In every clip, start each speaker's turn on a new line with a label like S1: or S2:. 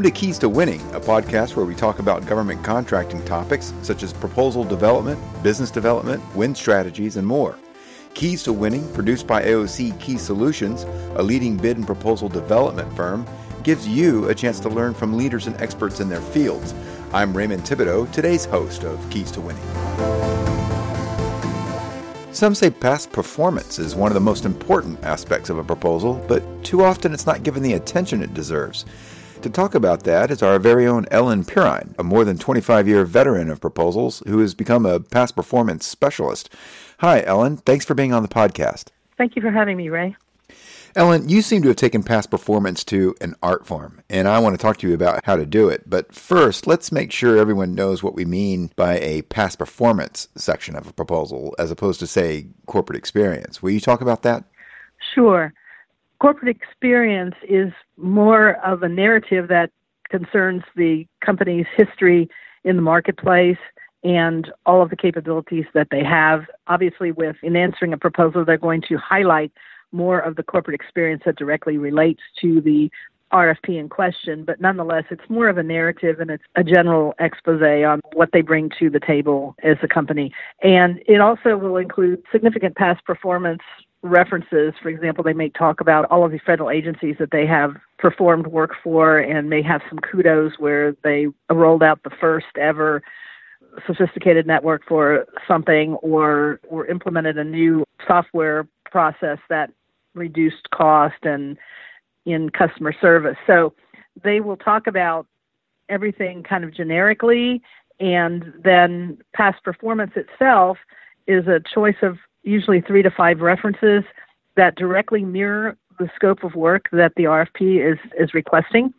S1: Welcome to Keys to Winning, a podcast where we talk about government contracting topics such as proposal development, business development, win strategies, and more. Keys to Winning, produced by AOC Key Solutions, a leading bid and proposal development firm, gives you a chance to learn from leaders and experts in their fields. I'm Raymond Thibodeau, today's host of Keys to Winning. Some say past performance is one of the most important aspects of a proposal, but too often it's not given the attention it deserves. To talk about that is our very own Ellen Perrine, a more than 25 year veteran of proposals who has become a past performance specialist. Hi, Ellen. Thanks for being on the podcast.
S2: Thank you for having me, Ray.
S1: Ellen, you seem to have taken past performance to an art form, and I want to talk to you about how to do it. But first, let's make sure everyone knows what we mean by a past performance section of a proposal as opposed to, say, corporate experience. Will you talk about that?
S2: Sure corporate experience is more of a narrative that concerns the company's history in the marketplace and all of the capabilities that they have. Obviously, with in answering a proposal, they're going to highlight more of the corporate experience that directly relates to the RFP in question, but nonetheless, it's more of a narrative and it's a general expose on what they bring to the table as a company. And it also will include significant past performance references. For example, they may talk about all of the federal agencies that they have performed work for and may have some kudos where they rolled out the first ever sophisticated network for something or or implemented a new software process that reduced cost and in customer service. So they will talk about everything kind of generically and then past performance itself is a choice of usually three to five references that directly mirror the scope of work that the RFP is, is requesting.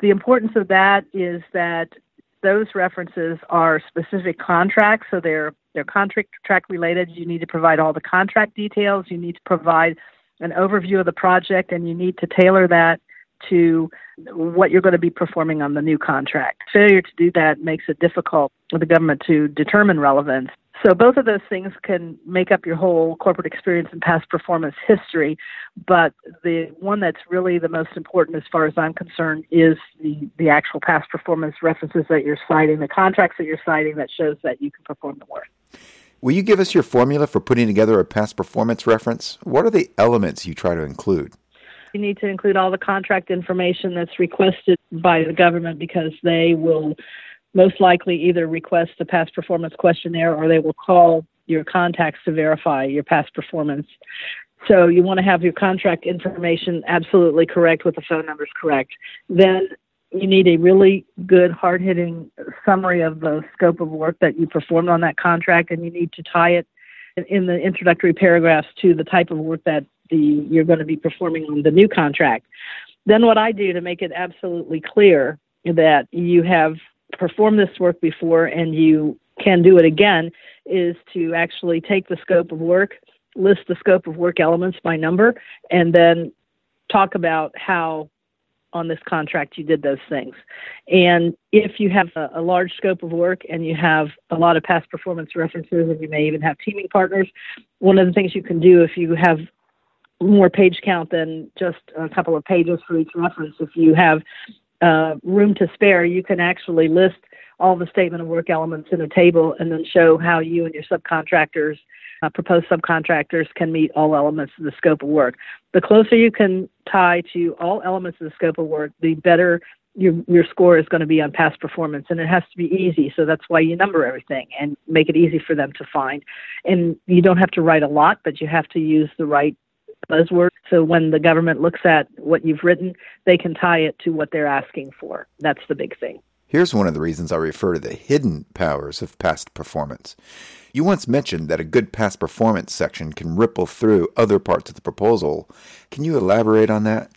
S2: The importance of that is that those references are specific contracts, so they're they're contract track related. You need to provide all the contract details. You need to provide an overview of the project, and you need to tailor that to what you're going to be performing on the new contract. Failure to do that makes it difficult for the government to determine relevance. So both of those things can make up your whole corporate experience and past performance history, but the one that's really the most important as far as I'm concerned is the, the actual past performance references that you're citing, the contracts that you're citing that shows that you can perform the work.
S1: Will you give us your formula for putting together a past performance reference? What are the elements you try to include?
S2: You need to include all the contract information that's requested by the government because they will most likely either request a past performance questionnaire or they will call your contacts to verify your past performance. So you want to have your contract information absolutely correct with the phone numbers correct. Then you need a really good, hard hitting summary of the scope of work that you performed on that contract, and you need to tie it in the introductory paragraphs to the type of work that the you're going to be performing on the new contract. Then what I do to make it absolutely clear that you have performed this work before and you can do it again is to actually take the scope of work, list the scope of work elements by number, and then talk about how on this contract you did those things. And if you have a, a, large scope of work and you have a lot of past performance references and you may even have teaming partners, one of the things you can do if you have more page count than just a couple of pages for each reference, if you have uh, room to spare, you can actually list all the statement of work elements in a table and then show how you and your subcontractors, uh, proposed subcontractors, can meet all elements of the scope of work. The closer you can tie to all elements of the scope of work, the better your your score is going to be on past performance and it has to be easy so that's why you number everything and make it easy for them to find and you don't have to write a lot but you have to use the right buzzword. So when the government looks at what you've written, they can tie it to what they're asking for. That's the big thing.
S1: Here's one of the reasons I refer to the hidden powers of past performance. You once mentioned that a good past performance section can ripple through other parts of the proposal. Can you elaborate on that?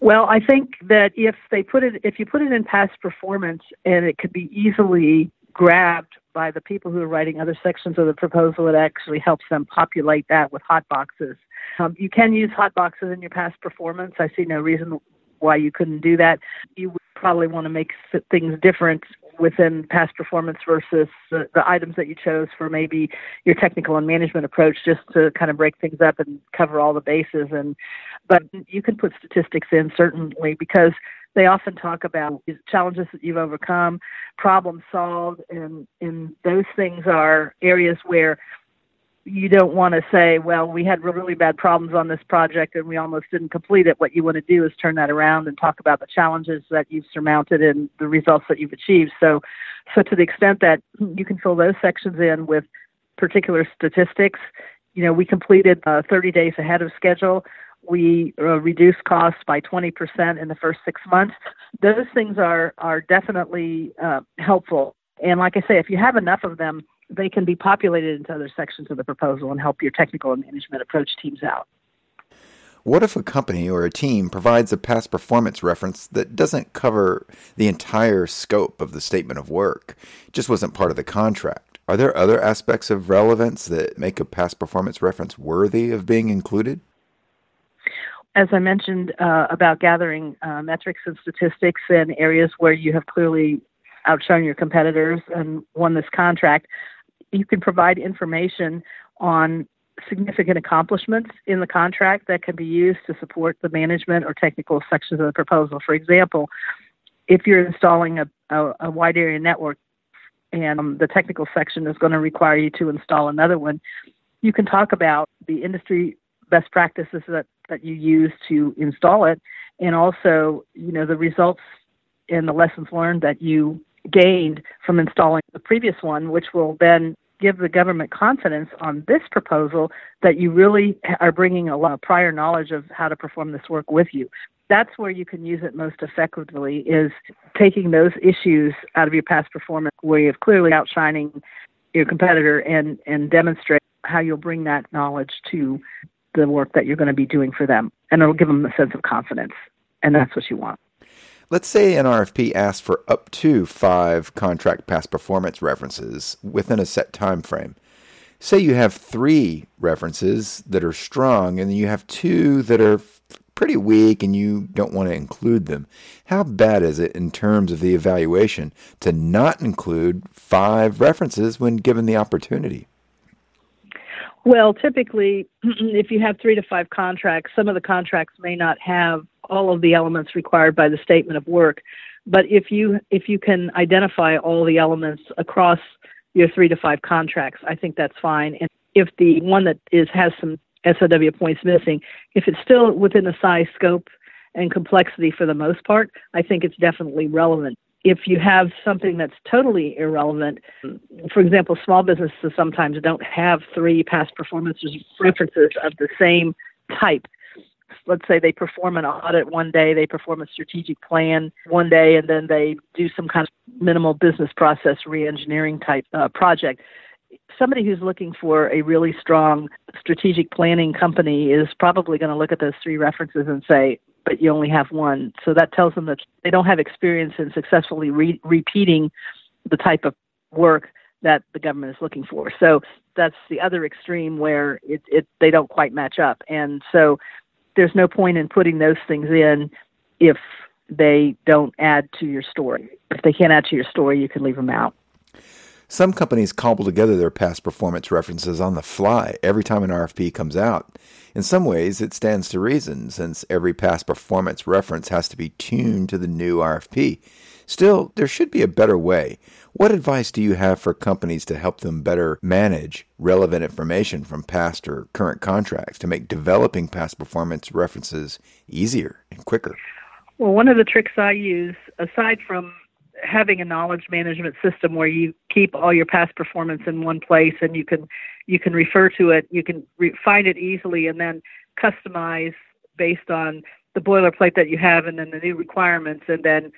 S2: Well, I think that if they put it if you put it in past performance and it could be easily grabbed by the people who are writing other sections of the proposal, it actually helps them populate that with hot boxes um, you can use hot boxes in your past performance. I see no reason why you couldn't do that. You would probably want to make things different within past performance versus the, the items that you chose for maybe your technical and management approach just to kind of break things up and cover all the bases and but you can put statistics in certainly because they often talk about challenges that you've overcome, problems solved, and and those things are areas where you don't want to say, well, we had really bad problems on this project and we almost didn't complete it. What you want to do is turn that around and talk about the challenges that you've surmounted and the results that you've achieved. So, so to the extent that you can fill those sections in with particular statistics, you know, we completed uh, 30 days ahead of schedule. We uh, reduced costs by 20% in the first six months. Those things are are definitely uh, helpful. And like I say, if you have enough of them, they can be populated into other sections of the proposal and help your technical and management approach teams out.
S1: What if a company or a team provides a past performance reference that doesn't cover the entire scope of the statement of work? Just wasn't part of the contract. Are there other aspects of relevance that make a past performance reference worthy of being included?
S2: As I mentioned uh, about gathering uh, metrics and statistics in areas where you have clearly outshone your competitors and won this contract, you can provide information on significant accomplishments in the contract that can be used to support the management or technical sections of the proposal. For example, if you're installing a, a, a wide area network and um, the technical section is going to require you to install another one, you can talk about the industry best practices that, that you use to install it and also, you know, the results and the lessons learned that you gained from installing the previous one, which will then give the government confidence on this proposal that you really are bringing a lot of prior knowledge of how to perform this work with you. That's where you can use it most effectively is taking those issues out of your past performance where you're clearly outshining your competitor and, and demonstrate how you'll bring that knowledge to the work that you're going to be doing for them. And it'll give them a sense of confidence. And that's what you want.
S1: Let's say an RFP asks for up to five contract past performance references within a set time frame. Say you have three references that are strong, and you have two that are pretty weak and you don't want to include them. How bad is it in terms of the evaluation to not include five references when given the opportunity?
S2: Well, typically, if you have three to five contracts, some of the contracts may not have all of the elements required by the statement of work. But if you if you can identify all the elements across your three to five contracts, I think that's fine. And if the one that is has some SOW points missing, if it's still within the size, scope, and complexity for the most part, I think it's definitely relevant. If you have something that's totally irrelevant, for example, small businesses sometimes don't have three past performance references of the same type let's say they perform an audit one day, they perform a strategic plan one day, and then they do some kind of minimal business process reengineering type uh, project. Somebody who's looking for a really strong strategic planning company is probably going to look at those three references and say, but you only have one. So that tells them that they don't have experience in successfully re- repeating the type of work that the government is looking for. So that's the other extreme where it, it they don't quite match up. And so there's no point in putting those things in if they don't add to your story. If they can't add to your story, you can leave them out.
S1: Some companies cobble together their past performance references on the fly every time an RFP comes out. In some ways, it stands to reason since every past performance reference has to be tuned to the new RFP. Still, there should be a better way. What advice do you have for companies to help them better manage relevant information from past or current contracts to make developing past performance references easier and quicker?
S2: Well, one of the tricks I use, aside from having a knowledge management system where you keep all your past performance in one place and you can you can refer to it, you can re- find it easily, and then customize based on the boilerplate that you have and then the new requirements, and then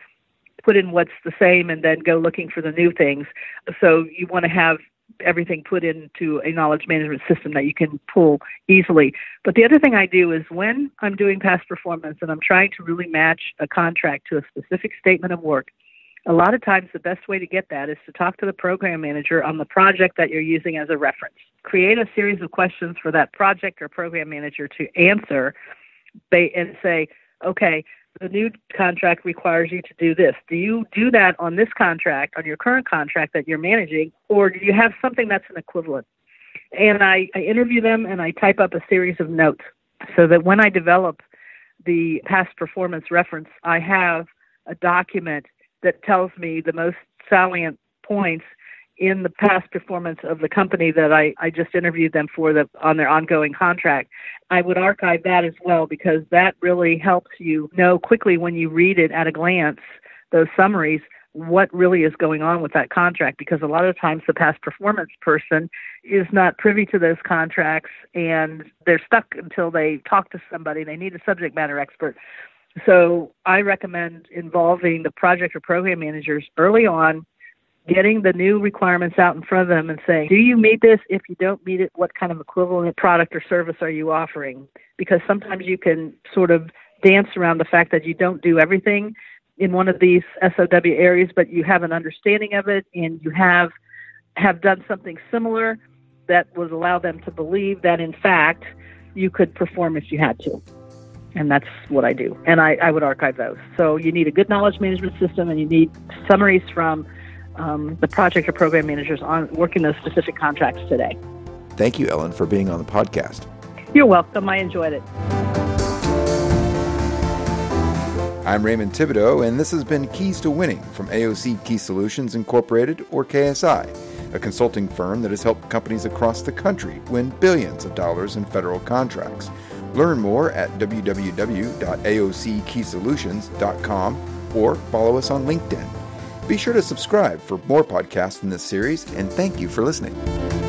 S2: put in what's the same and then go looking for the new things. So you want to have everything put into a knowledge management system that you can pull easily. But the other thing I do is when I'm doing past performance and I'm trying to really match a contract to a specific statement of work, a lot of times the best way to get that is to talk to the program manager on the project that you're using as a reference. Create a series of questions for that project or program manager to answer and say, okay, the new contract requires you to do this. Do you do that on this contract, on your current contract that you're managing, or do you have something that's an equivalent? And I, I interview them and I type up a series of notes so that when I develop the past performance reference, I have a document that tells me the most salient points in the past performance of the company that I, I just interviewed them for the on their ongoing contract. I would archive that as well because that really helps you know quickly when you read it at a glance, those summaries, what really is going on with that contract because a lot of times the past performance person is not privy to those contracts and they're stuck until they talk to somebody. They need a subject matter expert. So I recommend involving the project or program managers early on, getting the new requirements out in front of them and saying, do you meet this? If you don't meet it, what kind of equivalent product or service are you offering? Because sometimes you can sort of dance around the fact that you don't do everything in one of these SOW areas, but you have an understanding of it and you have have done something similar that would allow them to believe that in fact you could perform if you had to. And that's what I do. And I, I would archive those. So you need a good knowledge management system and you need summaries from um, the project or program managers on working those specific contracts today.
S1: Thank you, Ellen, for being on the podcast.
S2: You're welcome. I enjoyed it.
S1: I'm Raymond Thibodeau, and this has been Keys to Winning from AOC Key Solutions Incorporated, or KSI, a consulting firm that has helped companies across the country win billions of dollars in federal contracts. Learn more at www.aockeysolutions.com or follow us on LinkedIn. Be sure to subscribe for more podcasts in this series, and thank you for listening.